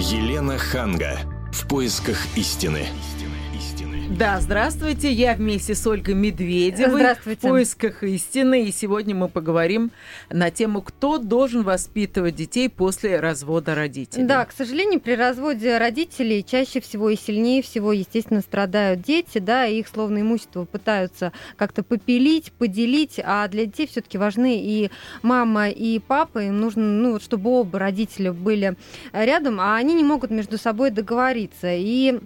Елена Ханга. В поисках истины. Да, здравствуйте, я вместе с Ольгой Медведевой в поисках истины. И сегодня мы поговорим на тему, кто должен воспитывать детей после развода родителей. Да, к сожалению, при разводе родителей чаще всего и сильнее всего, естественно, страдают дети, да, и их словно имущество пытаются как-то попилить, поделить, а для детей все-таки важны и мама, и папа, им нужно, ну, чтобы оба родителя были рядом, а они не могут между собой договориться. И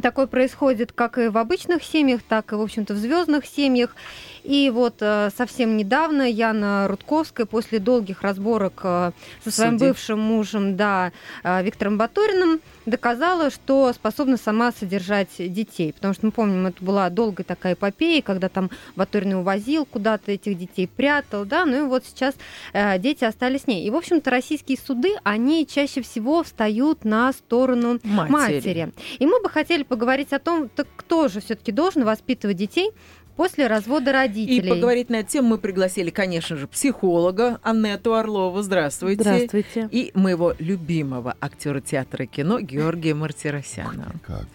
Такое происходит как и в обычных семьях, так и, в общем-то, в звездных семьях. И вот э, совсем недавно Яна Рудковская после долгих разборок э, со своим Суде. бывшим мужем, да, э, Виктором Баториным, доказала, что способна сама содержать детей. Потому что мы помним, это была долгая такая эпопея, когда там Баторин увозил куда-то этих детей, прятал, да, ну и вот сейчас э, дети остались с ней. И, в общем-то, российские суды, они чаще всего встают на сторону Матери. матери. И мы бы хотели поговорить о том, так кто же все-таки должен воспитывать детей после развода И родителей. поговорить на эту тему мы пригласили, конечно же, психолога Аннету Орлову. Здравствуйте. Здравствуйте. И моего любимого актера театра и кино Георгия Мартиросяна. Как?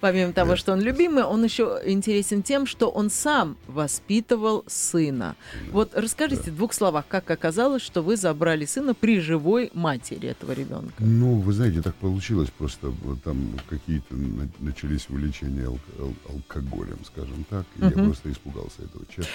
Помимо того, что он любимый, он еще интересен тем, что он сам воспитывал сына. Вот расскажите в двух словах, как оказалось, что вы забрали сына при живой матери этого ребенка. Ну, вы знаете, так получилось просто. Там какие-то на- начались увлечения алк- ал- алкоголем, скажем так. И я Мгм. Просто испугался этого, честно.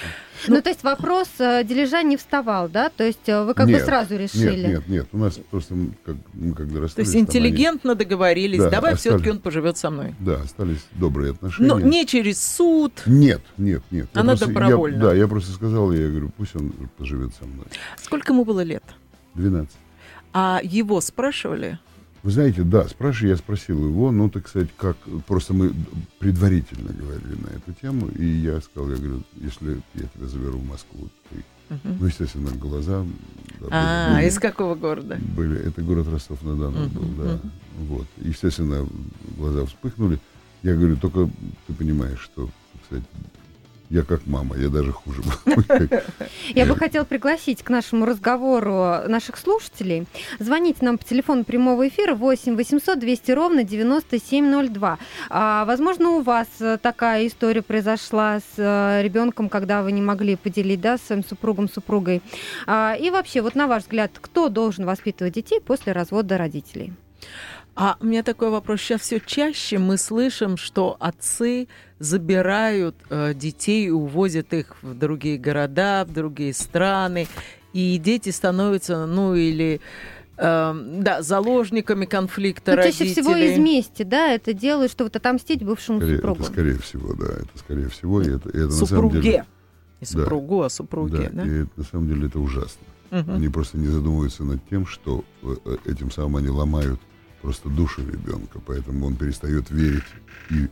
Ну, то есть вопрос э, дележа не вставал, да? То есть э, вы как бы Нет, сразу решили. Нет, нет, нет. У нас просто, как, мы когда То расстались... есть там они- интеллигентно договорились, Да, давай остались. все-таки он поживет со мной. да, остались добрые отношения. Но не через суд. Нет, нет, нет. Я Она просто- я- добровольно. да, я просто сказал, я говорю, пусть он поживет со мной. Сколько ему было лет? 12. А его спрашивали? Вы знаете, да, спрашиваю, я спросил его, ну, так сказать, как, просто мы предварительно говорили на эту тему, и я сказал, я говорю, если я тебя заберу в Москву, ты, Мгм. ну, естественно, глаза да, А, были, из какого города? были, это город Ростов-на-Дону Мгм, был, да, мгм. вот, естественно, глаза вспыхнули, я говорю, только ты понимаешь, что, так сказать, я как мама, я даже хуже. Я бы хотела пригласить к нашему разговору наших слушателей. Звоните нам по телефону прямого эфира 8 800 200 ровно 9702. А, возможно, у вас э, такая история произошла с ребенком, когда вы не могли поделить да, с своим супругом, супругой. А, и вообще, вот на ваш взгляд, кто должен воспитывать детей после развода родителей? А у меня такой вопрос. Сейчас все чаще мы слышим, что отцы забирают э, детей и увозят их в другие города, в другие страны, и дети становятся, ну или э, да, заложниками конфликта Ну, родителей. чаще всего из мести, да, это делают, чтобы отомстить бывшему Скорее- супругу. это скорее всего, да, это скорее всего, и это, и это на самом Супруге. деле... Не супругу, а супруге, да? Да, и это, на самом деле это ужасно. Мгм. Они просто не задумываются над тем, что э, э, этим самым они ломают просто душу ребенка, поэтому он перестает верить и,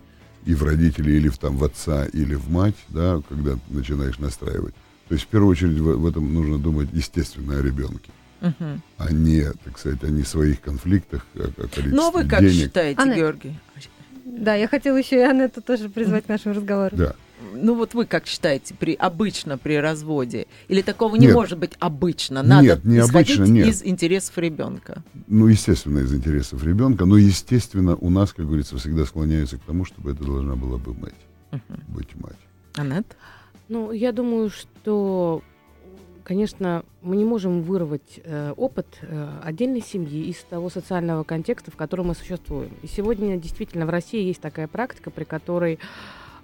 и в родителей, или в, там, в отца, или в мать, да, когда начинаешь настраивать. То есть в первую очередь в, в этом нужно думать, естественно, о ребенке, Мгм. а не, так сказать, о не своих конфликтах, о, о количестве Ну, а вы как денег. считаете, Анна- Георгий? Да, я хотела еще и Анетту тоже призвать к нашему разговору. Да. Ну вот вы как считаете, при, обычно при разводе? Или такого не Нет. может быть обычно? Надо Нет, не исходить обычно, нет. из интересов ребенка. Ну, естественно, из интересов ребенка, но, естественно, у нас, как говорится, всегда склоняются к тому, чтобы это должна была бы мать, Мгм. быть мать. Аннет? Ну, я думаю, что, конечно, мы не можем вырвать э, опыт э, отдельной семьи из того социального контекста, в котором мы существуем. И сегодня действительно в России есть такая практика, при которой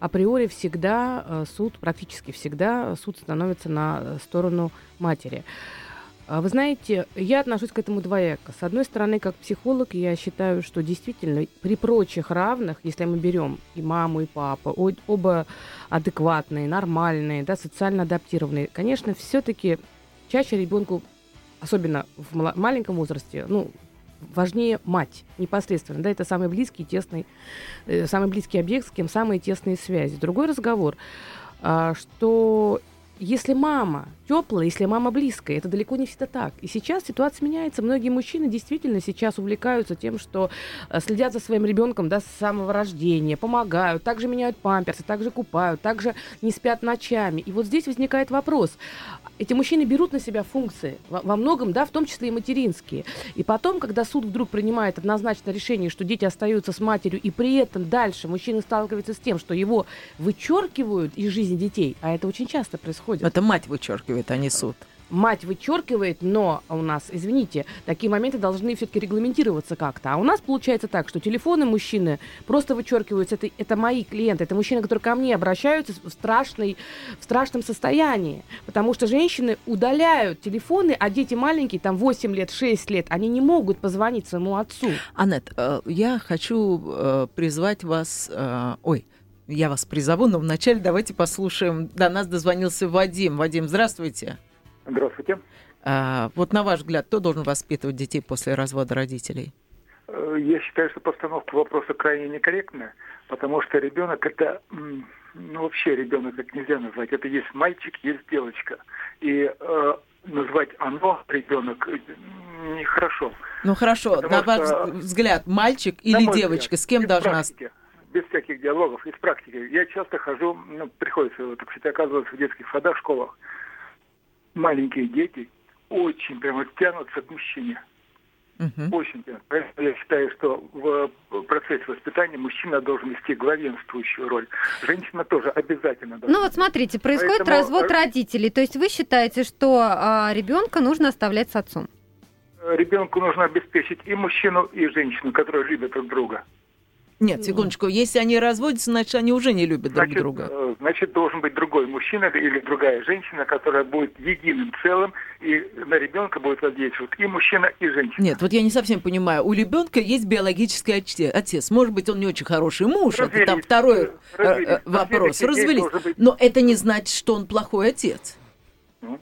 априори всегда э, суд, практически всегда суд становится на э, сторону матери. А Вы знаете, я отношусь к этому двояко. С одной стороны, как психолог, я считаю, что действительно при прочих равных, если мы берем и маму, и папу, оба адекватные, нормальные, да, социально адаптированные, конечно, все-таки чаще ребенку, особенно в маленьком возрасте, ну, важнее мать непосредственно, да, это самый близкий, тесный, э, самый близкий объект, с кем самые тесные связи. Другой разговор, а, что если мама теплая, если мама близкая, это далеко не всегда так. И сейчас ситуация меняется. Многие мужчины действительно сейчас увлекаются тем, что э, следят за своим ребенком да, с самого рождения, помогают, также меняют памперсы, также купают, также не спят ночами. И вот здесь возникает вопрос. Эти мужчины берут на себя функции, во, во многом, да, в том числе и материнские. И потом, когда суд вдруг принимает однозначно решение, что дети остаются с матерью, и при этом дальше мужчина сталкивается с тем, что его вычеркивают из жизни детей, а это очень часто происходит. Это мать вычеркивает, а не суд мать вычеркивает, но у нас, извините, такие моменты должны все-таки регламентироваться как-то. А у нас получается так, что телефоны мужчины просто вычеркиваются. Это, это мои клиенты, это мужчины, которые ко мне обращаются в, страшной, в страшном состоянии. Потому что женщины удаляют телефоны, а дети маленькие, там 8 лет, 6 лет, они не могут позвонить своему отцу. Аннет, э, я хочу э, призвать вас... Э, ой, я вас призову, но вначале давайте послушаем. До нас дозвонился Вадим. Вадим, здравствуйте. Здравствуйте. А, вот на ваш взгляд, кто должен воспитывать детей после развода родителей? Э, я считаю, что постановка вопроса крайне некорректная, потому что ребенок это, ну вообще ребенок как нельзя назвать. Это есть мальчик, есть девочка. И э, назвать оно ребенок нехорошо. Ну хорошо, потому на ваш взгляд, мальчик или девочка, взгляд, с кем должна... Практики, без всяких диалогов, из практики. Я часто хожу, ну, приходится, так сказать, оказываться в детских садах, школах маленькие дети очень прямо тянутся к мужчине. Угу. Очень тянутся. Поэтому я считаю, что в процессе воспитания мужчина должен вести главенствующую роль. Женщина тоже обязательно должна. Ну вот смотрите, происходит Поэтому... развод родителей. То есть вы считаете, что а, ребенка нужно оставлять с отцом? Ребенку нужно обеспечить и мужчину, и женщину, которые любят друг друга. Нет, секундочку. Если они разводятся, значит, они уже не любят значит, друг друга. Э, значит, должен быть другой мужчина или другая женщина, которая будет единым целым, и на ребенка будет воздействовать и мужчина, и женщина. Нет, вот я не совсем понимаю. У ребенка есть биологический отец. Может быть, он не очень хороший муж. Развелись, это там второй э, развелись, э, вопрос. Развелись. Но это не значит, что он плохой отец. Ну?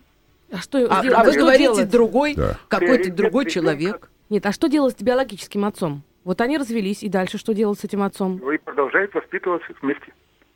А что, а, а вы говорите, делать? другой, да. какой-то другой человек. Нет, а что делать с биологическим отцом? Вот они развелись, и дальше что делать с этим отцом? Вы продолжаете воспитываться вместе.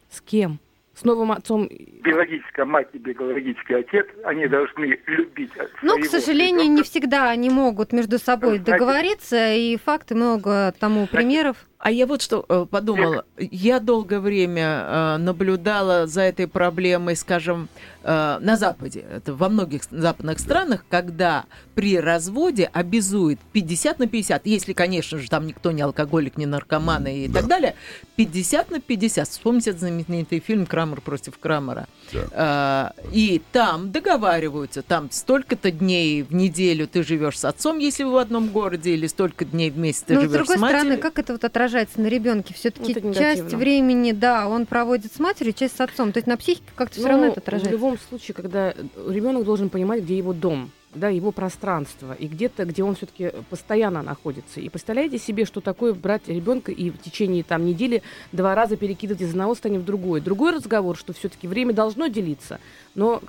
С кем? С новым отцом? Биологическая мать и биологический отец, они должны любить Ну, к сожалению, ребенка. не всегда они могут между собой Знаете, договориться, и факты много тому примеров. А я вот что э, подумала. Я долгое время э, наблюдала за этой проблемой, скажем, э, на Западе. Это во многих западных странах, когда при разводе обязует 50 на 50, если, конечно же, там никто не алкоголик, не наркоман и да. так далее, 50 на 50. Вспомните этот знаменитый фильм «Крамер против Крамера». Да. И там договариваются, там столько-то дней в неделю ты живешь с отцом, если вы в одном городе, или столько дней вместе ты Но, живешь с матерью. с другой стороны, как это вот отражается отражается на ребенке. Все-таки вот часть времени, да, он проводит с матерью, часть с отцом. То есть на психике как-то все равно это отражается. В любом случае, когда ребенок должен понимать, где его дом да, его пространство, и где-то, где он все-таки постоянно находится. И представляете себе, что такое брать ребенка и в течение там недели два раза перекидывать из одного состояния в другое. Другой разговор, что все-таки время должно делиться, но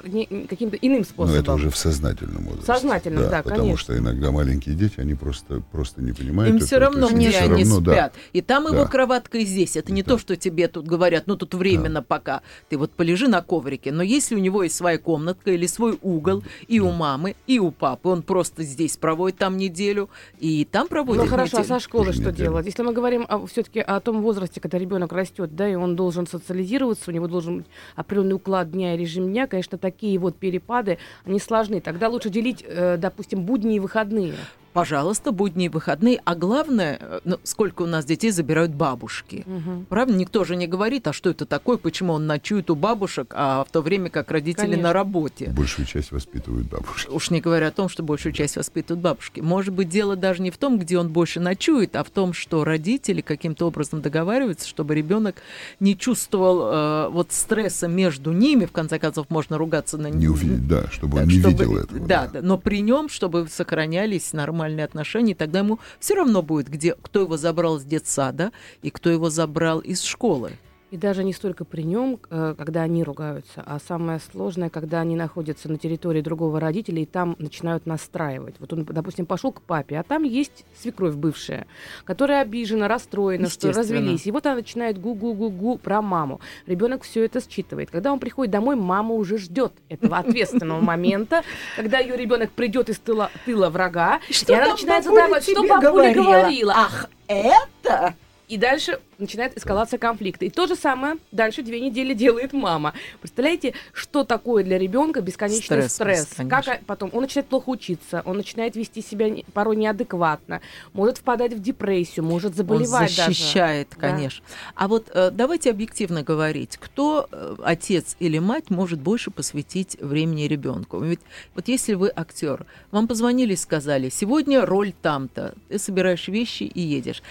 каким-то иным способом. Но это уже в сознательном возрасте. Сознательно, да, да потому конечно. что иногда маленькие дети, они просто, просто не понимают. Им все равно, где они равно, спят. Да. И там да. его кроватка, и здесь. Это не да. то, что тебе тут говорят, ну тут временно да. пока. Ты вот полежи на коврике. Но если у него есть своя комнатка или свой угол, и да. у мамы, и у папы, он просто здесь проводит там неделю, и там проводит Ну хорошо, неделю. а со школы что делать? Если мы говорим все-таки о том возрасте, когда ребенок растет, да, и он должен социализироваться, у него должен быть определенный уклад дня и режим дня, конечно, такие вот перепады, они сложны. Тогда лучше делить, э, допустим, будни и выходные пожалуйста, будние выходные. А главное, э, ну, сколько у нас детей забирают бабушки. Угу. Правда? Никто же не говорит, а что это такое, почему он ночует у бабушек, а в то время как родители Конечно. на работе. Большую часть воспитывают бабушки. Уж не говоря о том, что большую часть воспитывают бабушки. Может быть, дело даже не в том, где он больше ночует, а в том, что родители каким-то образом договариваются, чтобы ребенок не чувствовал э, вот стресса между ними. В конце концов, можно ругаться на Не увидеть, да, чтобы он не чтобы, видел этого. Да, да, но при нем, чтобы сохранялись нормальные нормальные отношения, и тогда ему все равно будет, где, кто его забрал с детсада и кто его забрал из школы. И даже не столько при нем, э, когда они ругаются, а самое сложное, когда они находятся на территории другого родителя и там начинают настраивать. Вот он, допустим, пошел к папе, а там есть свекровь бывшая, которая обижена, расстроена, что развелись. И вот она начинает гу-гу-гу-гу про маму. Ребенок все это считывает. Когда он приходит домой, мама уже ждет этого ответственного момента, когда ее ребенок придет из тыла, тыла врага, и она начинает задавать, что бабуля говорила. Ах, это? И дальше начинает эскалация конфликта. И то же самое дальше две недели делает мама. Представляете, что такое для ребенка бесконечный стресс? Стресс, как конечно. а, потом он начинает плохо учиться, он начинает вести себя порой неадекватно, может впадать в депрессию, может заболевать Он даже. защищает, Да. конечно. А вот э, давайте объективно говорить, кто э, отец или мать может больше посвятить времени ребенку? Ведь вот если вы актер, вам позвонили и сказали, сегодня роль там-то, ты собираешь вещи и едешь.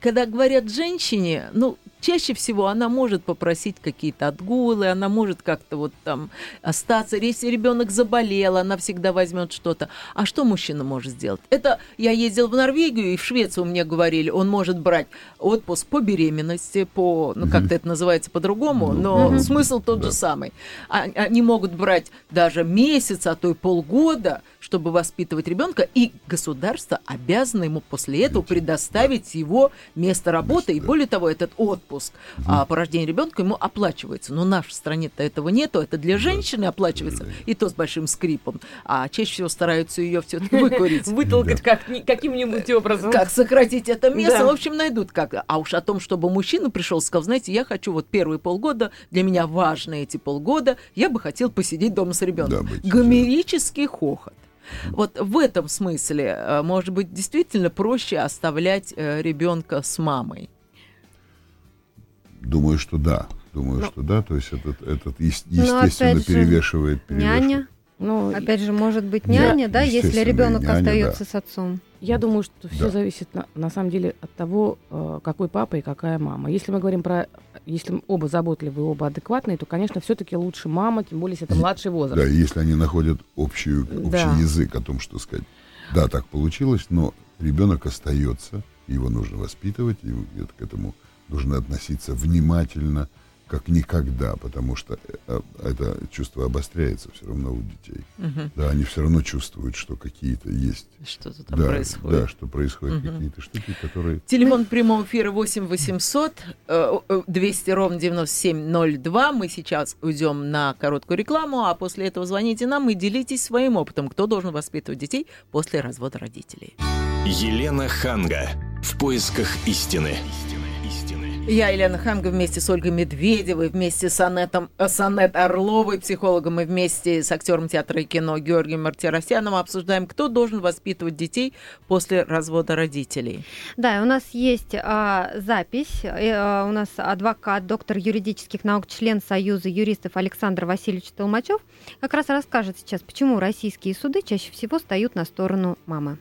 Когда говорят женщине, ну, чаще всего она может попросить какие-то отгулы, она может как-то вот там остаться. Если ребенок заболел, она всегда возьмет что-то. А что мужчина может сделать? Это я ездил в Норвегию, и в Швецию мне говорили, он может брать отпуск по беременности, по, ну как-то это называется по-другому, но смысл тот же самый. А- Они могут брать даже месяц, а то и полгода, чтобы воспитывать ребенка, и государство обязано ему после этого предоставить его место работы, и более того, этот отпуск а, по рождению ребенка ему оплачивается. Но в нашей стране-то этого нету, это для женщины оплачивается, и то с большим скрипом. А чаще всего стараются ее все-таки выкурить. Вытолкать как, ни- каким-нибудь образом. Как сократить это место, в общем, найдут как. А уж о том, чтобы мужчина пришел и сказал, знаете, я хочу вот первые полгода, для меня важны эти полгода, я бы хотел посидеть дома с ребенком. Гомерический хохот. Вот в этом смысле, э, может быть, действительно проще оставлять ребенка с мамой. Думаю, что да. Думаю, Ну. что да. То есть этот, этот Ну, естественно же, перевешивает, перевешивает. Няня. Ну, Опять же, может быть, Да, няня, да, если естественно, ребенок няня, остается с отцом. Я думаю, что все Да. зависит на, на самом деле от того, э, какой папа и какая мама. Если мы говорим про, если оба заботливые, оба адекватные, то, конечно, все-таки лучше мама, тем более, если это младший возраст. Да, если они находят общий, общий Да. язык о том, что сказать, да, так получилось, но ребенок остается, его нужно воспитывать, и к этому нужно относиться внимательно, как никогда, потому что э, это чувство обостряется все равно у детей. Мгм. Да, они все равно чувствуют, что какие-то есть. Что-то там да, происходит. да, что происходят Мгм. какие-то штуки, которые Телефон прямого эфира 8 800 э, э, 200 ровно 9702. Мы сейчас уйдем на короткую рекламу, а после этого звоните нам и делитесь своим опытом, кто должен воспитывать детей после развода родителей. Елена Ханга. В поисках истины. Я, Елена Ханга, вместе с Ольгой Медведевой, вместе с, Анетом, э, с Анет Орловой, психологом, и вместе с актером театра и кино Георгием Мартиросяном обсуждаем, кто должен воспитывать детей после развода родителей. Да, и у нас есть а, запись. А, у нас адвокат, доктор юридических наук, член Союза юристов Александр Васильевич Толмачев как раз расскажет сейчас, почему российские суды чаще всего встают на сторону мамы.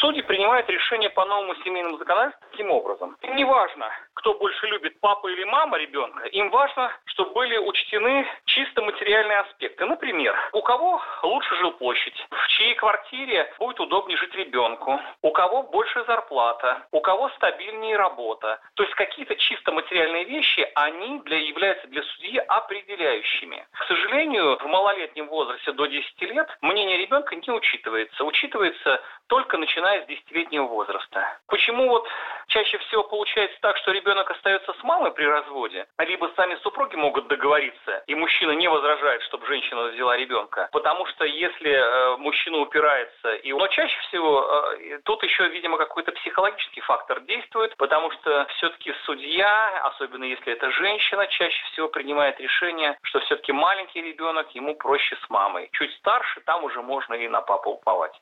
Судьи принимают решение по новому семейному законодательству таким образом. Им не важно, кто больше любит, папа или мама ребенка. Им важно, чтобы были учтены чисто материальные аспекты. Например, у кого лучше жилплощадь, в чьей квартире будет удобнее жить ребенку, у кого больше зарплата, у кого стабильнее работа. То есть какие-то чисто материальные вещи, они для, являются для судьи определяющими. К сожалению, в малолетнем возрасте до 10 лет мнение ребенка не учитывается. Учитывается только начиная с 10-летнего возраста. Почему вот чаще всего получается так, что ребенок остается с мамой при разводе, либо сами супруги могут договориться, и мужчина не возражает, чтобы женщина взяла ребенка. Потому что если э, мужчина упирается, и но чаще всего э, тут еще, видимо, какой-то психологический фактор действует, потому что все-таки судья, особенно если это женщина, чаще всего принимает решение, что все-таки маленький ребенок ему проще с мамой. Чуть старше, там уже можно и на папу уповать.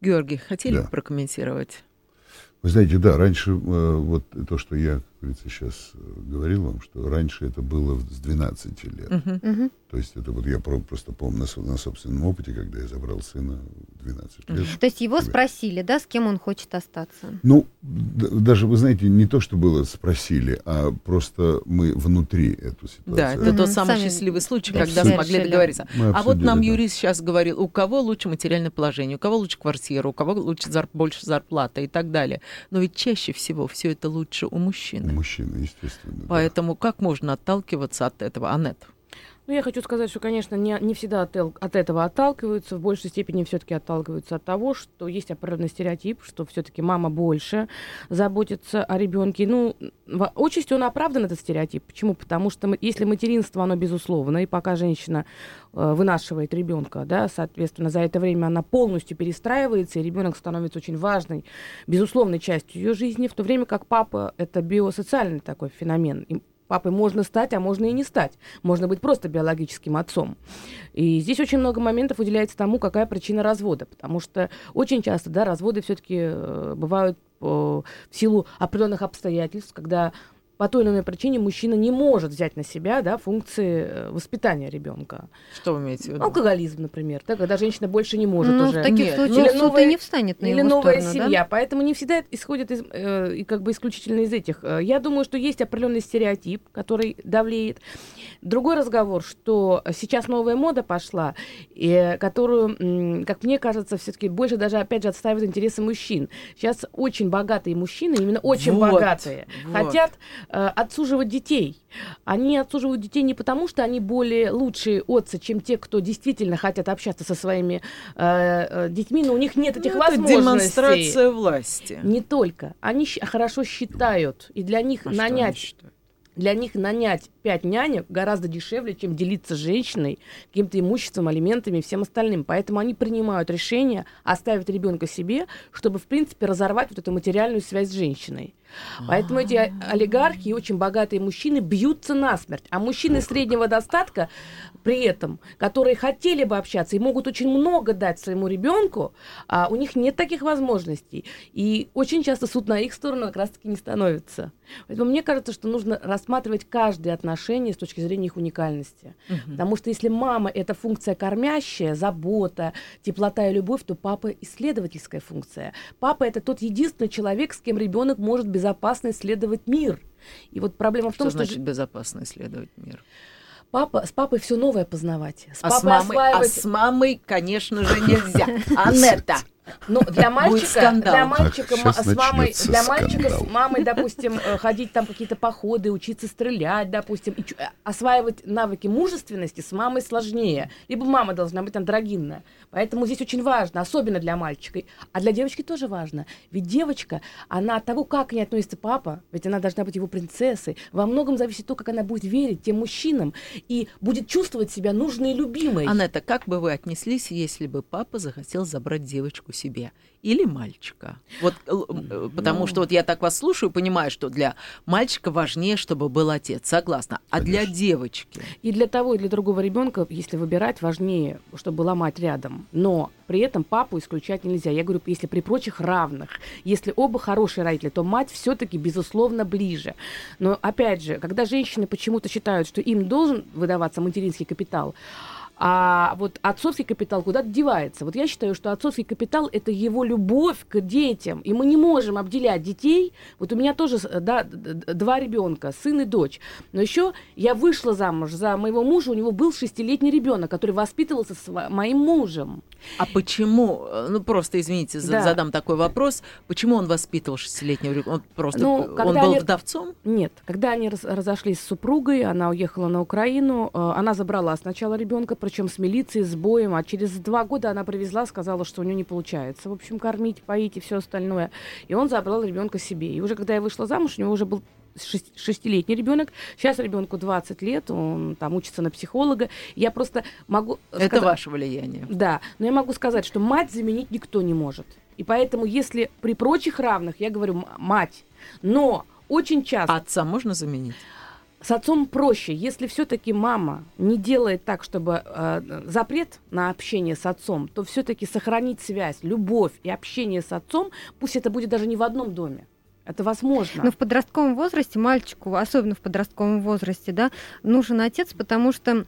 Георгий, хотели Да. бы прокомментировать? Вы знаете, да, раньше э, вот то, что я, говорится, сейчас э, говорил вам, что раньше это было с 12 лет. Мгм. Мгм. То есть это вот я про- просто помню на, на собственном опыте, когда я забрал сына в 12 лет. То есть его спросили, да, с кем он хочет остаться? Ну, д- даже, вы знаете, не то, что было спросили, а просто мы внутри эту ситуацию. Да, это Мгм, тот самый сами счастливый случай, для когда себя смогли договориться. Мы А вот нам да. юрист сейчас говорил, у кого лучше материальное положение, у кого лучше квартира, у кого лучше зар- больше зарплата и так далее. Но ведь чаще всего все это лучше у мужчины. Мужчина, естественно. да. Поэтому как можно отталкиваться от этого, Анет? Ну, я хочу сказать, что, конечно, не, не всегда от, от этого отталкиваются, в большей степени все-таки отталкиваются от того, что есть определенный стереотип, что все-таки мама больше заботится о ребенке. Ну, в отчасти он оправдан, этот стереотип. Почему? Потому что если материнство, оно безусловно, и пока женщина э, вынашивает ребенка, да, соответственно, за это время она полностью перестраивается, и ребенок становится очень важной, безусловной частью ее жизни, в то время как папа это биосоциальный такой феномен. И Папой можно стать, а можно и не стать. Можно быть просто биологическим отцом. И здесь очень много моментов уделяется тому, какая причина развода. Потому что очень часто да, разводы все-таки э, бывают э, в силу определенных обстоятельств, когда по той или иной причине мужчина не может взять на себя да, функции э, воспитания ребенка. Что вы имеете в виду? Алкоголизм, например, да, когда женщина больше не может ну, уже. в таких Нет. случаях Или суд новая- и не встанет на Или его новая сторону, да? семья. Поэтому не всегда исходит из, э, и как бы исключительно из этих. Э, Я думаю, что есть определенный стереотип, который давлеет. Другой разговор, что сейчас новая мода пошла, и, которую, м, как мне кажется, все-таки больше даже, опять же, отстаивает интересы мужчин. Сейчас очень богатые мужчины, именно очень Вот, богатые, вот. хотят э, отсуживать детей. Они отсуживают детей не потому, что они более лучшие отцы, чем те, кто действительно хотят общаться со своими э, э, детьми, но у них нет этих Ну, это возможностей. демонстрация власти. Не только. Они хорошо считают, и для них А что они нанять для них нанять пять нянек гораздо дешевле, чем делиться с женщиной каким-то имуществом, алиментами и всем остальным. Поэтому они принимают решение оставить ребенка себе, чтобы, в принципе, разорвать вот эту материальную связь с женщиной. Поэтому эти о- олигархи и очень богатые мужчины бьются насмерть. А мужчины среднего достатка при этом, которые хотели бы общаться и могут очень много дать своему ребенку, а у них нет таких возможностей. И очень часто суд на их сторону как раз-таки не становится. Поэтому мне кажется, что нужно рассматривать каждое отношение с точки зрения их уникальности. Потому что если мама – это функция кормящая, забота, теплота и любовь, то папа – исследовательская функция. Папа – это тот единственный человек, с кем ребенок может безопасно исследовать мир. И вот проблема в том, что, значит безопасно исследовать мир? папа, с папой все новое познавать. С А с, папой мамой, а осваивать с мамой, конечно же, нельзя. Анетта. Ну, для мальчика, для мальчика щас с мамой, для мальчика скандал. с мамой, допустим, э, ходить там какие-то походы, учиться стрелять, допустим, и э, осваивать навыки мужественности с мамой сложнее. Либо мама должна быть андрогинная. Поэтому здесь очень важно, особенно для мальчика. А для девочки тоже важно. Ведь девочка, она от того, как к ней относится папа, ведь она должна быть его принцессой, во многом зависит то, как она будет верить тем мужчинам и будет чувствовать себя нужной и любимой. Анетта, как бы вы отнеслись, если бы папа захотел забрать девочку себе? Или мальчика? Вот, л- э, потому Ну. что вот я так вас слушаю, понимаю, что для мальчика важнее, чтобы был отец, согласна. А для девочки? И для того, и для другого ребенка, если выбирать, важнее, чтобы была мать рядом. Но при этом папу исключать нельзя. Я говорю, если при прочих равных, если оба хорошие родители, то мать все-таки, безусловно, ближе. Но опять же, когда женщины почему-то считают, что им должен выдаваться материнский капитал, а вот отцовский капитал куда-то девается. Вот я считаю, что отцовский капитал – это его любовь к детям. И мы не можем обделять детей. Вот у меня тоже с- да, два ребенка, сын и дочь. Но еще я вышла замуж за моего мужа, у него был шестилетний ребенок, который воспитывался с моим мужем. А почему, э, ну просто извините, Да. задам такой вопрос, почему он воспитывал шестилетнего ребенка? Он просто, Ну, он был они- вдовцом? Нет, когда они раз- разошлись с супругой, она уехала на Украину, э, она забрала сначала ребенка, причем с милицией, с боем, а через два года она привезла, сказала, что у нее не получается, в общем, кормить, поить и все остальное. И он забрал ребенка себе. И уже когда я вышла замуж, у него уже был шестилетний ребенок. Сейчас ребенку 20 лет, он там учится на психолога. Я просто могу... Это сказать- ваше влияние. да, но я могу сказать, что мать заменить никто не может. И поэтому, если при прочих равных, я говорю мать, но очень часто А отца можно заменить? С отцом проще, если все-таки мама не делает так, чтобы э, запрет на общение с отцом, то все-таки сохранить связь, любовь и общение с отцом, пусть это будет даже не в одном доме. Это возможно. Но в подростковом возрасте мальчику, особенно в подростковом возрасте, да, нужен отец, потому что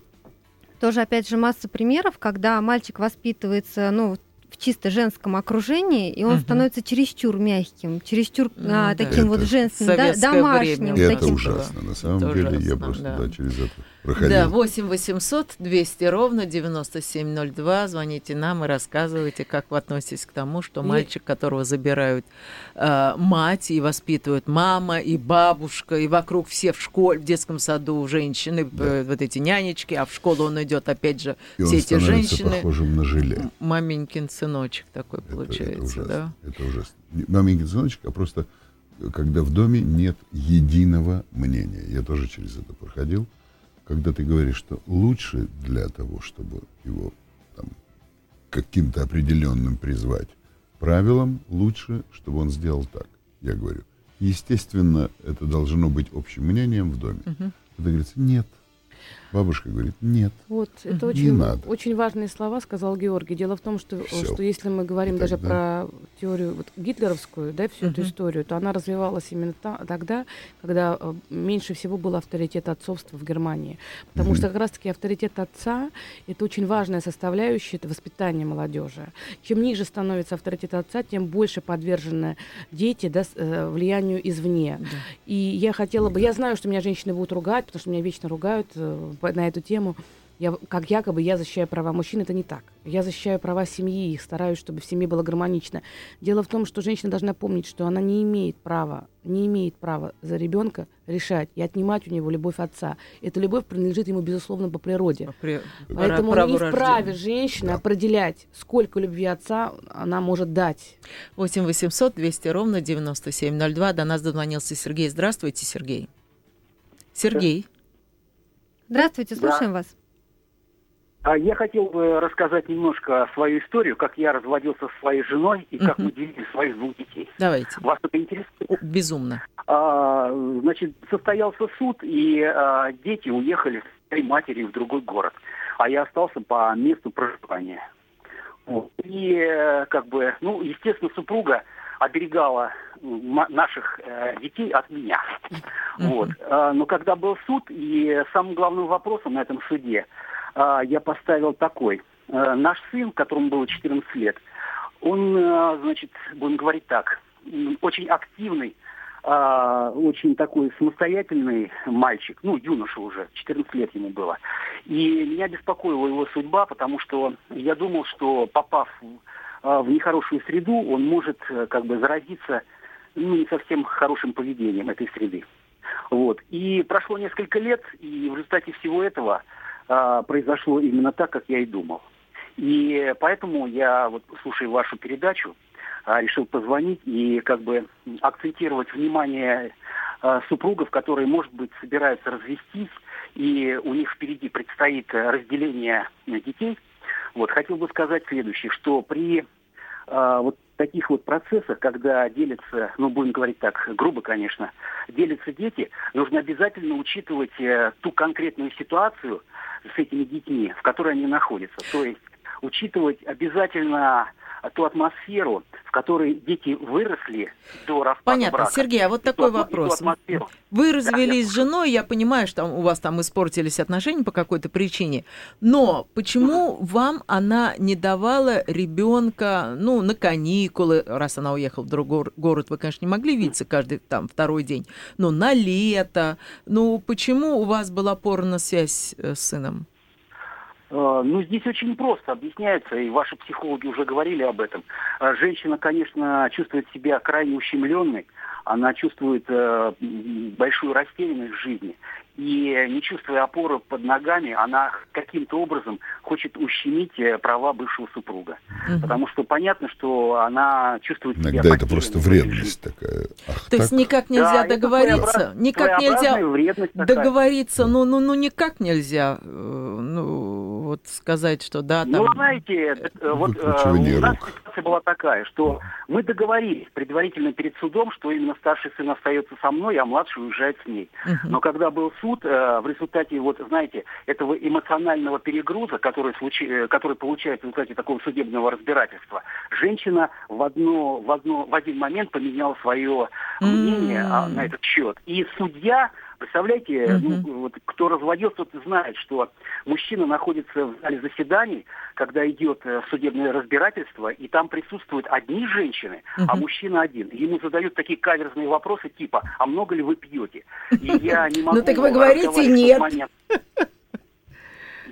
тоже, опять же, масса примеров, когда мальчик воспитывается, ну, чисто женском окружении, и он Мгм. становится чересчур мягким, чересчур Ну а, да. таким вот Это женственным, да, домашним. время это таким ужасно. На самом Это деле я ужасно, просто да. да, через это проходил. Да, 8 800 200 ровно 9702. Звоните нам и рассказывайте, как вы относитесь к тому, что И- мальчик, которого забирают э, мать и воспитывают мама и бабушка, и вокруг все в школе, в детском саду женщины, э, вот эти нянечки, а в школу он идет, опять же, И он все эти становится женщины. похожим на желе. Маменькин сыночек такой Это- это получается, ужасно. да? Это ужасно. Не Маменькин сыночек, а просто э, когда в доме нет единого мнения. Я тоже через это проходил. Когда ты говоришь, что лучше для того, чтобы его там, каким-то определенным призвать правилам, лучше, чтобы он сделал так. Я говорю, естественно, это должно быть общим мнением в доме. Мгм. Когда говорится, нет. Бабушка говорит, нет. Вот, это очень, Не надо. очень важные слова сказал Георгий. Дело в том, что, Всё. что если мы говорим И даже тогда- про теорию вот, гитлеровскую, да, всю эту Мгм. историю, то она развивалась именно та- тогда, когда э, меньше всего был авторитет отцовства в Германии. Потому Мгм. что как раз-таки авторитет отца – это очень важная составляющая это воспитания молодежи. Чем ниже становится авторитет отца, тем больше подвержены дети да, э, влиянию извне. Да. И я хотела бы, я знаю, что меня женщины будут ругать, потому что меня вечно ругают э, на эту тему. Я, как якобы я защищаю права мужчин, это не так. Я защищаю права семьи, их стараюсь, чтобы в семье было гармонично. Дело в том, что женщина должна помнить, что она не имеет права, не имеет права за ребенка решать и отнимать у него любовь отца. Эта любовь принадлежит ему, безусловно, по природе. При- Поэтому праву не вправе женщина Да. определять, сколько любви отца она может дать. 8 800 200 ровно 9702. До нас дозвонился Сергей. Здравствуйте, Сергей. Сергей. Здравствуйте, слушаем вас. А Я хотел бы рассказать немножко свою историю, как я разводился со своей женой и как мы делили своих двух детей. Давайте. Вас это интересует? О, Безумно. А, значит, состоялся суд, и а, дети уехали с своей матерью в другой город, а я остался по месту проживания. Вот. И э, как бы, ну, естественно, супруга оберегала наших э, детей от меня. Вот. А, Но когда был суд, и самым главным вопросом на этом суде а, я поставил такой. Э, Наш сын, которому было 14 лет, он, э, значит, будем говорить так, очень активный, а, очень такой самостоятельный мальчик, ну, юноша уже, 14 лет ему было. И меня беспокоила его судьба, потому что я думал, что попав в, нехорошую среду, он может как бы заразиться ну, не совсем хорошим поведением этой среды. Вот. И прошло несколько лет, и в результате всего этого а, произошло именно так, как я и думал. И поэтому я, вот, слушая вашу передачу, а, решил позвонить и как бы акцентировать внимание а, супругов, которые, может быть, собираются развестись, и у них впереди предстоит э, разделение э, детей. Вот, хотел бы сказать следующее, что при а, вот таких вот процессах, когда делятся, ну, будем говорить так, грубо, конечно, делятся дети, нужно обязательно учитывать э, ту конкретную ситуацию с этими детьми, в которой они находятся. То есть учитывать обязательно ту атмосферу, в которой дети выросли до распада Понятно. брака. Сергей, а вот И такой ту вопрос. Вы развелись с женой, я понимаю, что у вас там испортились отношения по какой-то причине, но почему вам она не давала ребенка, ну, на каникулы, раз она уехала в другой город, вы, конечно, не могли видеться каждый там второй день, но на лето, ну, почему у вас была порно-связь э, с сыном? Э, Ну, здесь очень просто объясняется, и ваши психологи уже говорили об этом. Э, Женщина, конечно, чувствует себя крайне ущемленной, она чувствует э, большую растерянность в жизни. И не чувствуя опоры под ногами, она каким-то образом хочет ущемить э, права бывшего супруга. Мгм. Потому что понятно, что она чувствует себя Иногда это просто вредность такая. Ах, То есть так? никак Да, нельзя это договориться, никак нельзя договориться, ну, ну, ну, никак нельзя, э, ну, вот сказать, что да, там... Ну, знаете, э, вот э, у нас рук. ситуация была такая, что мы договорились предварительно перед судом, что именно старший сын остается со мной, а младший уезжает с ней. Мгм. Но когда был суд, э, в результате, вот, знаете, этого эмоционального перегруза, который, случи- э, который получается в результате такого судебного разбирательства, женщина в, одно, в, одно, в один момент поменяла свое мнение М. на этот счет. И судья, представляете, Мгм. ну, вот, кто разводился, тот знает, что мужчина находится в зале заседаний, когда идет э, судебное разбирательство, и там присутствуют одни женщины, а Мгм. мужчина один. Ему задают такие каверзные вопросы типа, а много ли вы пьете? И я не могу Ну, так вы говорите, нет.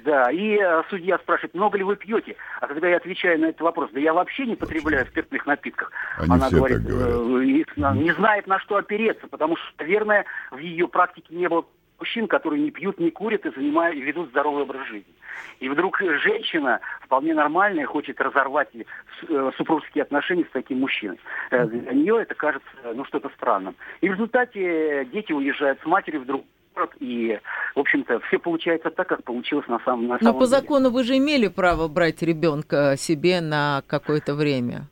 Да. И э, судья спрашивает, много ли вы пьете? А когда я отвечаю на этот вопрос, да я вообще не потребляю спиртных напитках. Они Она говорит, э, с- не знает, на что опереться, потому что, наверное, в ее практике не было мужчин, которые не пьют, не курят и занимают, и ведут здоровый образ жизни. И вдруг женщина, вполне нормальная, хочет разорвать э, супружеские отношения с таким мужчиной. Э, Для нее это кажется ну, что-то странным. И в результате дети уезжают с матерью в другой город, и, в общем-то, все получается так, как получилось на самом, на Но самом по деле. закону вы же имели право брать ребенка себе на какое-то время.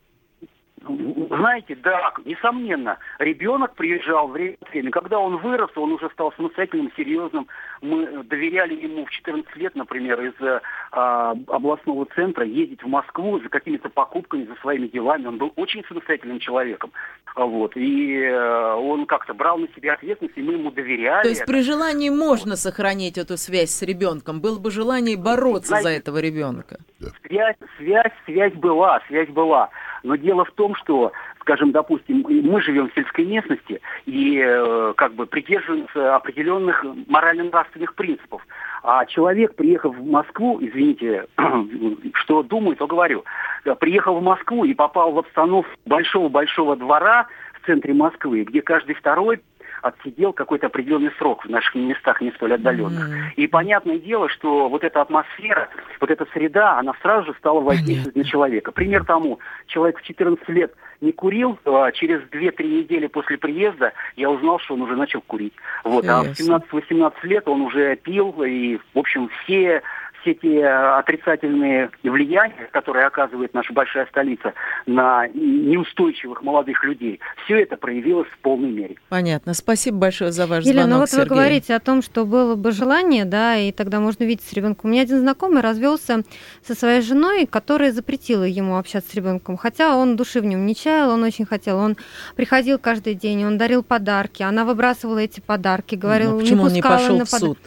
Знаете, да, несомненно, ребенок приезжал время от времени. Когда он вырос, он уже стал самостоятельным, серьезным. Мы доверяли ему в 14 лет, например, из э, а, областного центра ездить в Москву за какими-то покупками, за своими делами. Он был очень самостоятельным человеком. Вот. И э, он как-то брал на себя ответственность, и мы ему доверяли. То есть при желании можно сохранить эту связь с ребенком. Было бы желание бороться за Знаете, этого ребенка. Связь, связь, связь была, связь была. Но дело в том, что, скажем, допустим, мы живем в сельской местности и э, как бы придерживаемся определенных морально-нравственных принципов. А человек, приехав в Москву, извините, что думаю, то говорю, э, приехал в Москву и попал в обстановку большого-большого двора в центре Москвы, где каждый второй отсидел какой-то определенный срок в наших местах не столь отдаленных. Мгм. И понятное дело, что вот эта атмосфера, вот эта среда, она сразу же стала воздействовать на человека. Пример тому, человек в 14 лет не курил, а через 2-3 недели после приезда я узнал, что он уже начал курить. Вот. А в Ясно. 17-18 лет он уже пил, и, в общем, все все те э, отрицательные влияния, которые оказывает наша большая столица на неустойчивых молодых людей, все это проявилось в полной мере. Понятно. Спасибо большое за ваш Елена, ну звонок, вот вы Сергей. говорите о том, что было бы желание, да, и тогда можно видеть с ребенком. У меня один знакомый развелся со своей женой, которая запретила ему общаться с ребенком, хотя он души в нем не чаял, он очень хотел. Он приходил каждый день, он дарил подарки, она выбрасывала эти подарки, говорила, Ну, почему он не пускала пошел на в пода- суд?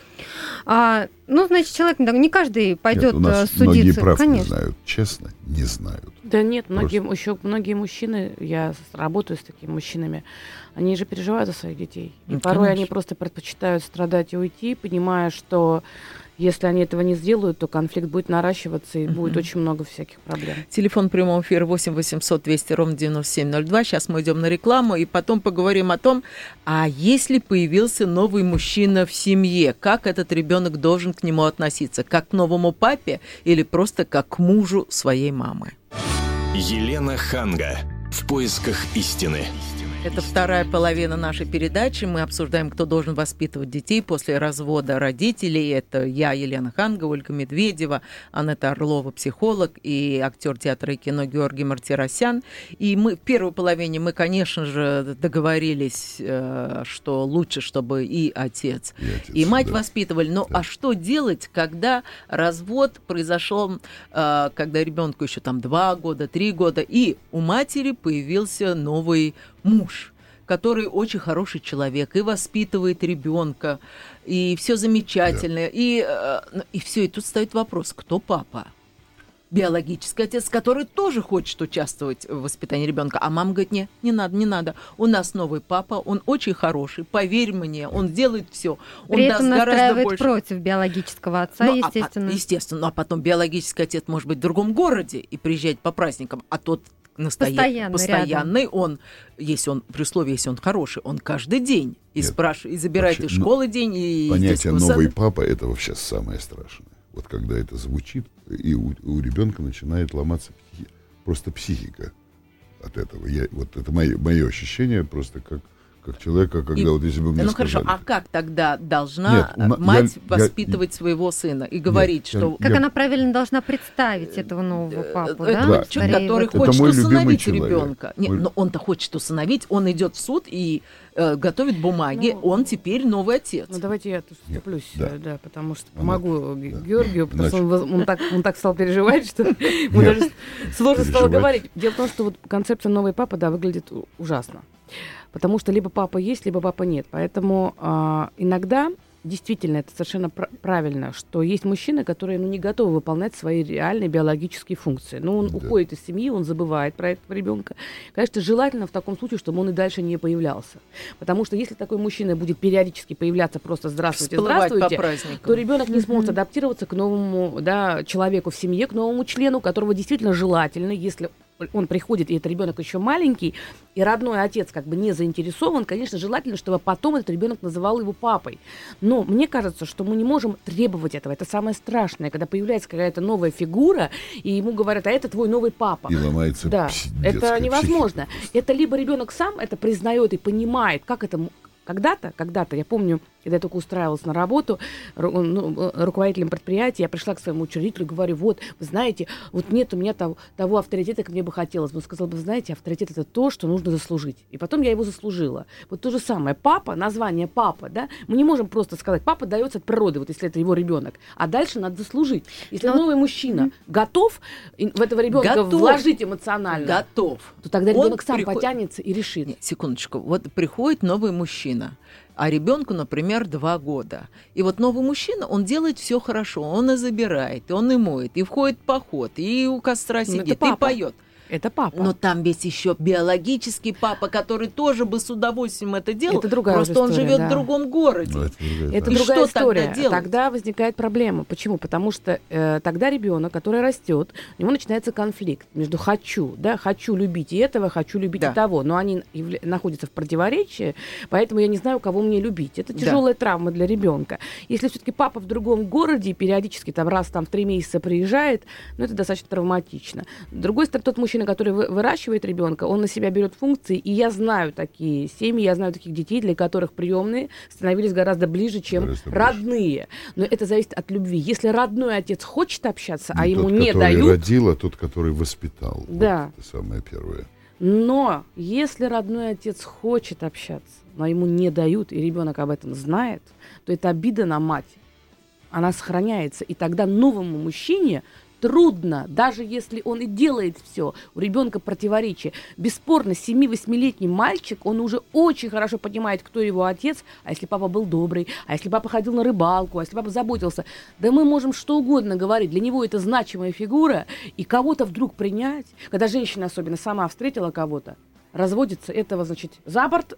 А, ну, значит, человек не, не каждый пойдет Нет, у нас э, многие судиться. прав не Конечно. знают, честно, не знают. Да нет, многие, еще многие мужчины, я работаю с такими мужчинами, они же переживают за своих детей. И Ну, порой они конечно. просто предпочитают страдать и уйти, понимая, что если они этого не сделают, то конфликт будет наращиваться и будет очень много всяких проблем. Телефон прямого эфира 8 800 200 ровно 9702. Сейчас мы идем на рекламу и потом поговорим о том, а если появился новый мужчина в семье, как этот ребенок должен к нему относиться? Как к новому папе или просто как к мужу своей мамы? Елена Ханга. В поисках истины. Это вторая половина нашей передачи. Мы обсуждаем, кто должен воспитывать детей после развода родителей. Это я, Елена Ханга, Ольга Медведева, Анетта Орлова, психолог, и актер театра и кино Георгий Мартиросян. И мы в первой половине мы, конечно же, договорились, э, что лучше, чтобы и отец, И отец, и мать да. воспитывали. Но Да. а что делать, когда развод произошел, э, когда ребенку еще там два года, три года, и у матери появился новый муж? который очень хороший человек и воспитывает ребенка, и все замечательно, и, э, ну, и все. И тут стоит вопрос, кто папа? Биологический отец, который тоже хочет участвовать в воспитании ребенка. А мама говорит, не, не надо, не надо. У нас новый папа, он очень хороший, поверь мне, он делает все. Он При даст этом гораздо настраивает больше. против биологического отца, Ну, а естественно. естественно. Ну, а потом биологический отец может быть в другом городе и приезжать по праздникам, а тот настоя- Постоянно постоянный, он, если он, при условии, если он хороший, он каждый день и Нет, спрашивает, и забирает вообще, из ну, школы день, и Понятие новый сада. папа это вообще самое страшное. Вот когда это звучит, и у, у ребенка начинает ломаться психи- просто психика от этого. Я, вот это мое, мое ощущение просто как, как человека, когда И- вот если бы мне Ну хорошо, сказали, а как тогда должна Нет, э, мать я- я- воспитывать своего сына и говорить, я- что Как Я- она правильно должна представить этого нового папу, э, да? это человек, который. Это хочет усыновить человек. ребенка. Нет, Мой- но он-то хочет усыновить, он идет в суд и э, готовит бумаги, Ну, он теперь новый отец. Ну давайте я тут вступлюсь, да. э, да, потому что Она- помогу да. Георгию, потому что он, он так, он так стал переживать, что ему Нет. даже сложно стало говорить. Дело в том, что вот концепция новый папа, да, выглядит ужасно. Потому что либо папа есть, либо папа нет. Поэтому а, иногда действительно это совершенно пр- правильно, что есть мужчины, которые ну, не готовы выполнять свои реальные биологические функции. Но он Да. уходит из семьи, он забывает про этого ребенка. Конечно, желательно в таком случае, чтобы он и дальше не появлялся. Потому что если такой мужчина будет периодически появляться просто «здравствуйте, Всплывать здравствуйте», то ребенок не сможет адаптироваться к новому да, человеку в семье, к новому члену, которого действительно желательно, если он приходит, и этот ребенок еще маленький, и родной отец как бы не заинтересован, конечно, желательно, чтобы потом этот ребенок называл его папой. Но мне кажется, что мы не можем требовать этого. Это самое страшное, когда появляется какая-то новая фигура, и ему говорят, а это твой новый папа. И ломается Да, это невозможно. психика. Это либо ребенок сам это признает и понимает, как это когда-то, когда-то, я помню, когда я только устраивалась на работу ру- ну, э, руководителем предприятия, я пришла к своему учредителю и говорю, вот, вы знаете, вот нет у меня того, того авторитета, как мне бы хотелось. Он сказал, вы знаете, авторитет это то, что нужно заслужить. И потом я его заслужила. Вот то же самое. Папа, название папа, да, мы не можем просто сказать, папа дается от природы, вот если это его ребенок, а дальше надо заслужить. Если Ну, новый мужчина готов и в этого ребенка Готов. вложить эмоционально, Готов. то тогда ребенок сам приход- потянется и решит. Не, секундочку. Вот приходит новый мужчина, а ребенку, например, два года. И вот новый мужчина, он делает все хорошо. Он и забирает, и он и моет, и входит в поход, и у костра сидит, и поет. Это папа. Но там ведь еще биологический папа, который тоже бы с удовольствием это делал. Это другая Просто уже он история, живет да. в другом городе. Ну, это другая Это история. другая что тогда история. делать? возникает проблема. Почему? Потому что э, тогда ребенок, который растет, у него начинается конфликт между хочу, да, хочу любить и этого, хочу любить Да. и того. Но они явля- находятся в противоречии, поэтому я не знаю, кого мне любить. Это Да. тяжелая травма для ребенка. Если все-таки папа в другом городе и периодически там раз там в три месяца приезжает, ну это достаточно травматично. С другой стороны, тот мужчина, который вы- выращивает ребенка, он на себя берет функции, и я знаю такие семьи, я знаю таких детей, для которых приемные становились гораздо ближе, чем Гораздо ближе. родные. Но это зависит от любви. Если родной отец хочет общаться, а Не ему тот, не который дают, родил, а тот, который воспитал. Вот Да. это самое первое. но если родной отец хочет общаться, но ему не дают, и ребенок об этом знает, то это обида на мать. Она сохраняется. И тогда новому мужчине трудно, даже если он и делает все, у ребенка противоречие. Бесспорно, 7-8-летний мальчик, он уже очень хорошо понимает, кто его отец, а если папа был добрый, а если папа ходил на рыбалку, а если папа заботился. Да мы можем что угодно говорить, для него это значимая фигура, и кого-то вдруг принять, когда женщина особенно сама встретила кого-то, разводится, этого, значит, за борт,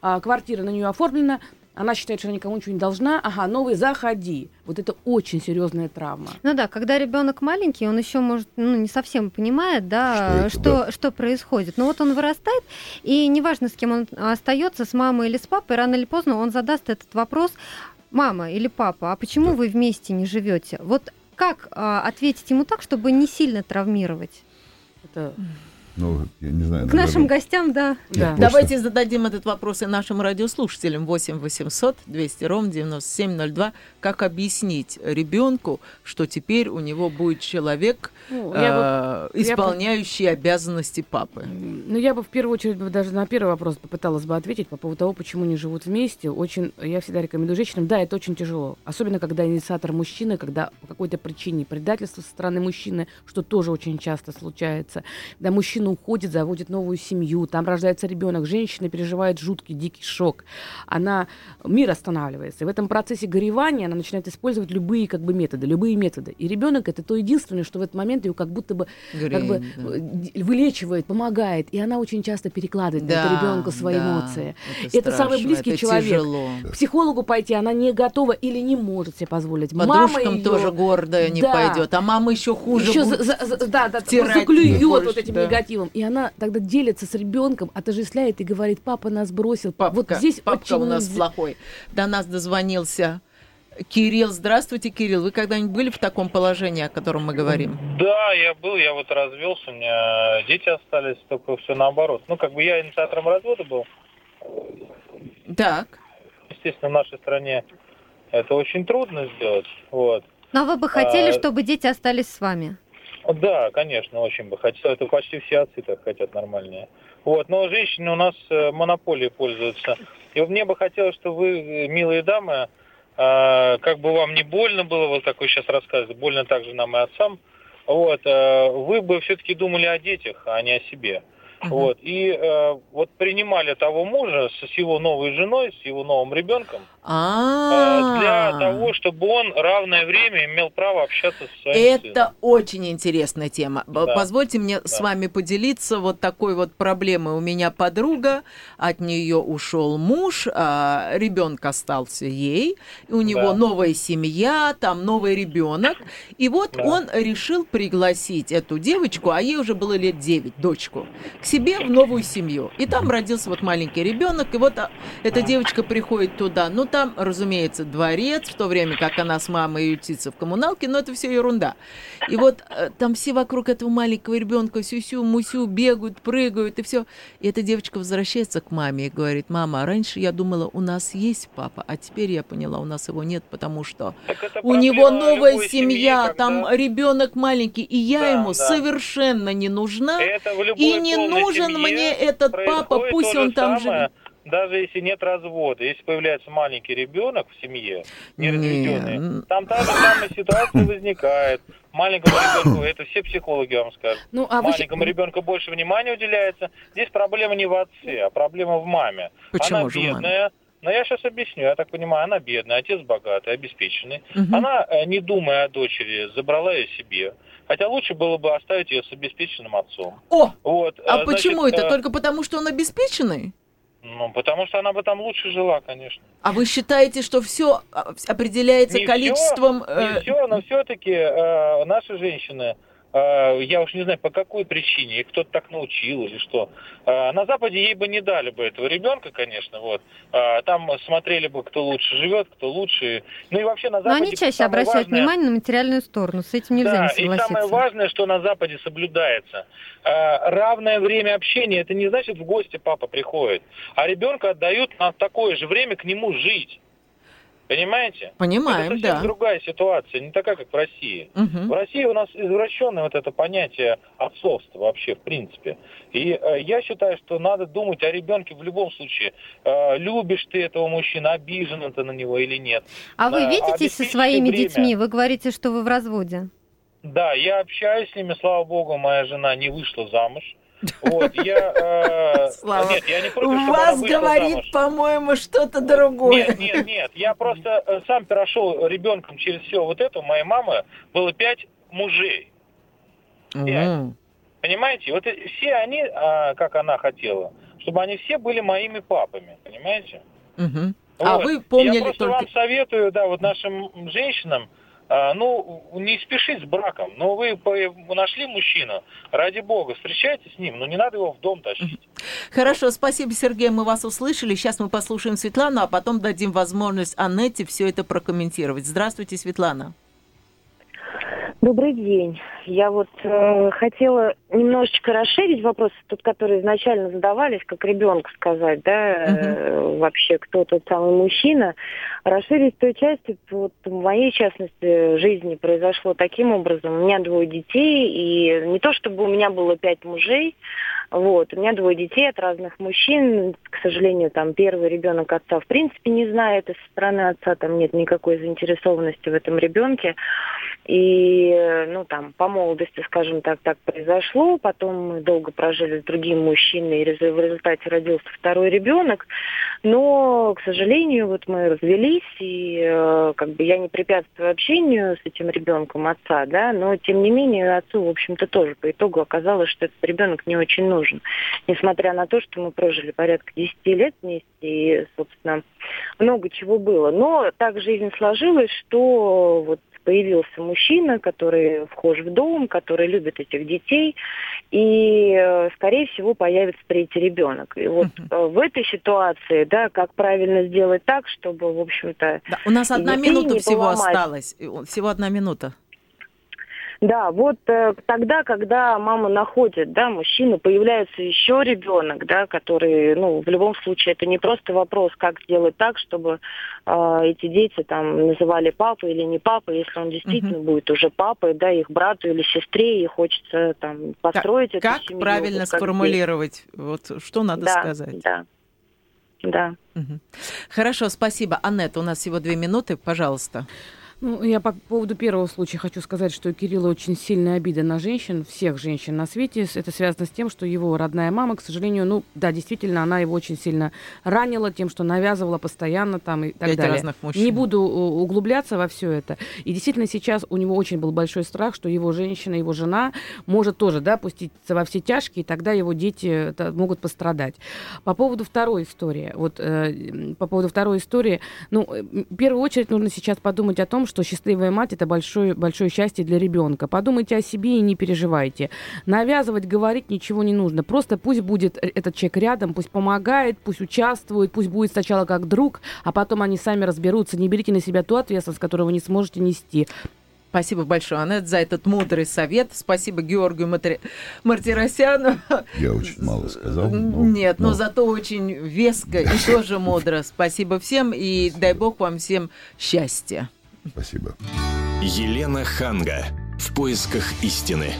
а, квартира на нее оформлена, она считает, что она никому ничего не должна, ага, новый, заходи. Вот это очень серьезная травма. Ну да, когда ребенок маленький, он еще может, ну, не совсем понимает, да, Что что, это, что, происходит. Но вот он вырастает, и неважно, с кем он остается, с мамой или с папой, рано или поздно он задаст этот вопрос: мама или папа, а почему Да. вы вместе не живете? Вот как а, ответить ему так, чтобы не сильно травмировать? Это, Ну, я не знаю. К нашим наверное, гостям, да. да. просто- Давайте зададим этот вопрос и нашим радиослушателям 8 800 200 ровно 9702. Как объяснить ребенку, что теперь у него будет человек, Ну, я бы- э, исполняющий обязанности папы? Ну, я бы в первую очередь бы даже на первый вопрос попыталась бы ответить по поводу того, почему не живут вместе. Очень, я всегда рекомендую женщинам, да, это очень тяжело. Особенно, когда инициатор мужчина, когда по какой-то причине предательство со стороны мужчины, что тоже очень часто случается. Когда мужчина уходит, заводит новую семью, там рождается ребенок, женщина переживает жуткий, дикий шок. Она, мир останавливается. И в этом процессе горевания она начинает использовать любые как бы методы, любые методы. И ребенок это то единственное, что в этот момент его как будто бы как бы да. э, вылечивает, помогает, и она очень часто перекладывает на Да, это ребенка свои да, эмоции. это Это самый близкий это человек. тяжело. К психологу пойти она не готова или не может себе позволить. Подружкам её- тоже гордая не Да. пойдет, а мама еще хуже будет. за- за- да, да, заклюет вот этим да. негативом. И она тогда делится с ребенком, отождествляет и говорит, папа нас бросил. Папка, вот здесь папка очень у нас плохой. До нас дозвонился Кирилл. Здравствуйте, Кирилл. Вы когда-нибудь были в таком положении, о котором мы говорим? Да, я был, я вот развелся, у меня дети остались, только все наоборот. Ну, как бы я инициатором развода был. Так. Естественно, в нашей стране это очень трудно сделать. Вот. Но вы бы хотели, А- чтобы дети остались с вами? Да, конечно, очень бы хотел. Это почти все отцы так хотят нормальные. Вот, но женщины у нас э, монополией пользуются. И мне бы хотелось, чтобы вы, э, милые дамы, как бы вам не больно было, вот вы сейчас рассказываете, больно также нам и отцам, вот, э, вы бы все-таки думали о детях, а не о себе. Вот. И э, вот принимали того мужа с его новой женой, с его новым ребенком, А, для того, чтобы он равное время имел право общаться со своим сыном. Это очень интересная тема. Да. Позвольте мне с Да. вами поделиться вот такой вот проблемой. У меня подруга, от нее ушел муж, а ребенок остался ей, у него Да. новая семья, там новый ребенок. И вот Да. он решил пригласить эту девочку, а ей уже было лет 9, дочку, к себе в новую семью. И там родился вот маленький ребенок, и вот а, эта девочка приходит туда. Ну, там, разумеется, дворец, в то время как она с мамой ютится в коммуналке, но это все ерунда. И вот э, там все вокруг этого маленького ребенка сюсю, мусю, бегают, прыгают, и все. И эта девочка возвращается к маме и говорит, мама, раньше я думала, у нас есть папа, а теперь я поняла, у нас его нет, потому что у него новая семья, семьи, там когда- ребенок маленький, и я Да, ему да. совершенно не нужна, и не нужен семье мне этот папа, пусть он там самое, живет. Даже если нет развода, если появляется маленький ребенок в семье, Не, неразведенный, там та же самая ситуация возникает. Маленькому ребенку, это все психологи вам скажут. Ну, а вы... Маленькому ребенку больше внимания уделяется. Здесь проблема не в отце, а проблема в маме. Почему она же в маме? бедная. Но я сейчас объясню, я так понимаю, она бедная, отец богатый, обеспеченный. Мгм. Она, э, не думая о дочери, забрала ее себе. Хотя лучше было бы оставить ее с обеспеченным отцом. О, Вот, а э, почему значит, это? э, Только потому, что он обеспеченный? Ну, потому что она бы там лучше жила, конечно. А вы считаете, что все определяется Не количеством... всё, э, Не все, но все-таки наши женщины, э, я уж не знаю по какой причине, и кто-то так научил или что, э, на Западе ей бы не дали бы этого ребенка, конечно, вот. Э, Там смотрели бы, кто лучше живет, кто лучше. Ну и вообще на Но Западе... они чаще обращают важное- внимание на материальную сторону. С этим нельзя да, не и самое согласиться. важное, что на Западе соблюдается. Э, равное время общения, это не значит в гости папа приходит, а ребенка отдают на такое же время к нему жить. Понимаете? Понимаем, это совсем да. другая ситуация, не такая, как в России. Мгм. В России у нас извращенное вот это понятие отцовства вообще, в принципе. И э, я считаю, что надо думать о ребенке в любом случае. Э, любишь ты этого мужчину, обижен ты на него или нет. А вы Да, видитесь со своими время. детьми? Вы говорите, что вы в разводе. Да, я общаюсь с ними, слава богу, моя жена не вышла замуж. Вот, я... э, Слава. Нет, я не против, У вас говорит, по-моему, что-то другое. Нет, нет, нет. Я просто э, сам прошел ребенком через все вот это. У моей мамы было пять мужей. М. Понимаете? Вот все они, а, как она хотела, чтобы они все были моими папами. Понимаете? А Вот. вы помнили Я просто только... вам советую, да, вот нашим женщинам, а, ну, не спешить с браком. Но вы нашли мужчину, ради бога, встречайтесь с ним, но не надо его в дом тащить. Хорошо, спасибо, Сергей, мы вас услышали. Сейчас мы послушаем Светлану, а потом дадим возможность Аннете все это прокомментировать. Здравствуйте, Светлана. Добрый день. Я вот э, хотела немножечко расширить вопрос, тот, который изначально задавались, как ребенку сказать, да, э, вообще, кто тот самый мужчина. Расширить той части, вот в моей частности жизни произошло таким образом. У меня двое детей, и не то чтобы у меня было пять мужей, вот, у меня двое детей от разных мужчин. К сожалению, там первый ребенок отца в принципе не знает, и со стороны отца там нет никакой заинтересованности в этом ребенке. И, ну, там, по молодости, скажем так, так произошло. Потом мы долго прожили с другим мужчиной, и в результате родился второй ребенок. Но, к сожалению, вот мы развелись, и э, как бы я не препятствую общению с этим ребенком отца, да, но тем не менее отцу, в общем-то, тоже по итогу оказалось, что этот ребенок не очень нужен. Несмотря на то, что мы прожили порядка 10 лет вместе, и, собственно, много чего было. Но так жизнь сложилась, что вот появился мужчина, который вхож в дом, который любит этих детей, и, э, скорее всего, появится третий ребенок. И вот э, в этой ситуации, да, как правильно сделать так, чтобы, в общем-то, Да, у нас одна минута всего поломать. осталась. Всего одна минута. Да, вот э, тогда, когда мама находит, да, мужчина, появляется еще ребенок, да, который, ну, в любом случае, это не просто вопрос, как сделать так, чтобы э, эти дети там называли папой или не папой, если он действительно будет уже папой, да, их брату или сестре, и хочется там построить эту Как семью. правильно вот как сформулировать? Вот что надо здесь. Да, сказать? Да, да. Мгм. Хорошо, спасибо. Аннет, у нас всего две минуты, пожалуйста. Ну, я по поводу первого случая хочу сказать, что у Кирилла очень сильная обида на женщин, всех женщин на свете. Это связано с тем, что его родная мама, к сожалению, ну, да, действительно, она его очень сильно ранила тем, что навязывала постоянно там и так Пять далее. разных мужчин. Не буду у- углубляться во все это. И действительно сейчас у него очень был большой страх, что его женщина, его жена может тоже, да, пуститься во все тяжкие, и тогда его дети да, могут пострадать. По поводу второй истории, вот э, по поводу второй истории, ну, э, в первую очередь нужно сейчас подумать о том, что счастливая мать это большое, большое счастье для ребенка. Подумайте о себе и не переживайте. Навязывать, говорить ничего не нужно. Просто пусть будет э- этот человек рядом, пусть помогает, пусть участвует, пусть будет сначала как друг, а потом они сами разберутся. Не берите на себя ту ответственность, которую вы не сможете нести. Спасибо большое, Аннет, за этот мудрый совет. Спасибо Георгию Матри... Мартиросяну. Я очень мало сказал. но- Нет, но но зато очень веско и тоже мудро. Спасибо всем и дай бог вам всем счастья. Спасибо. Елена Ханга. В поисках истины.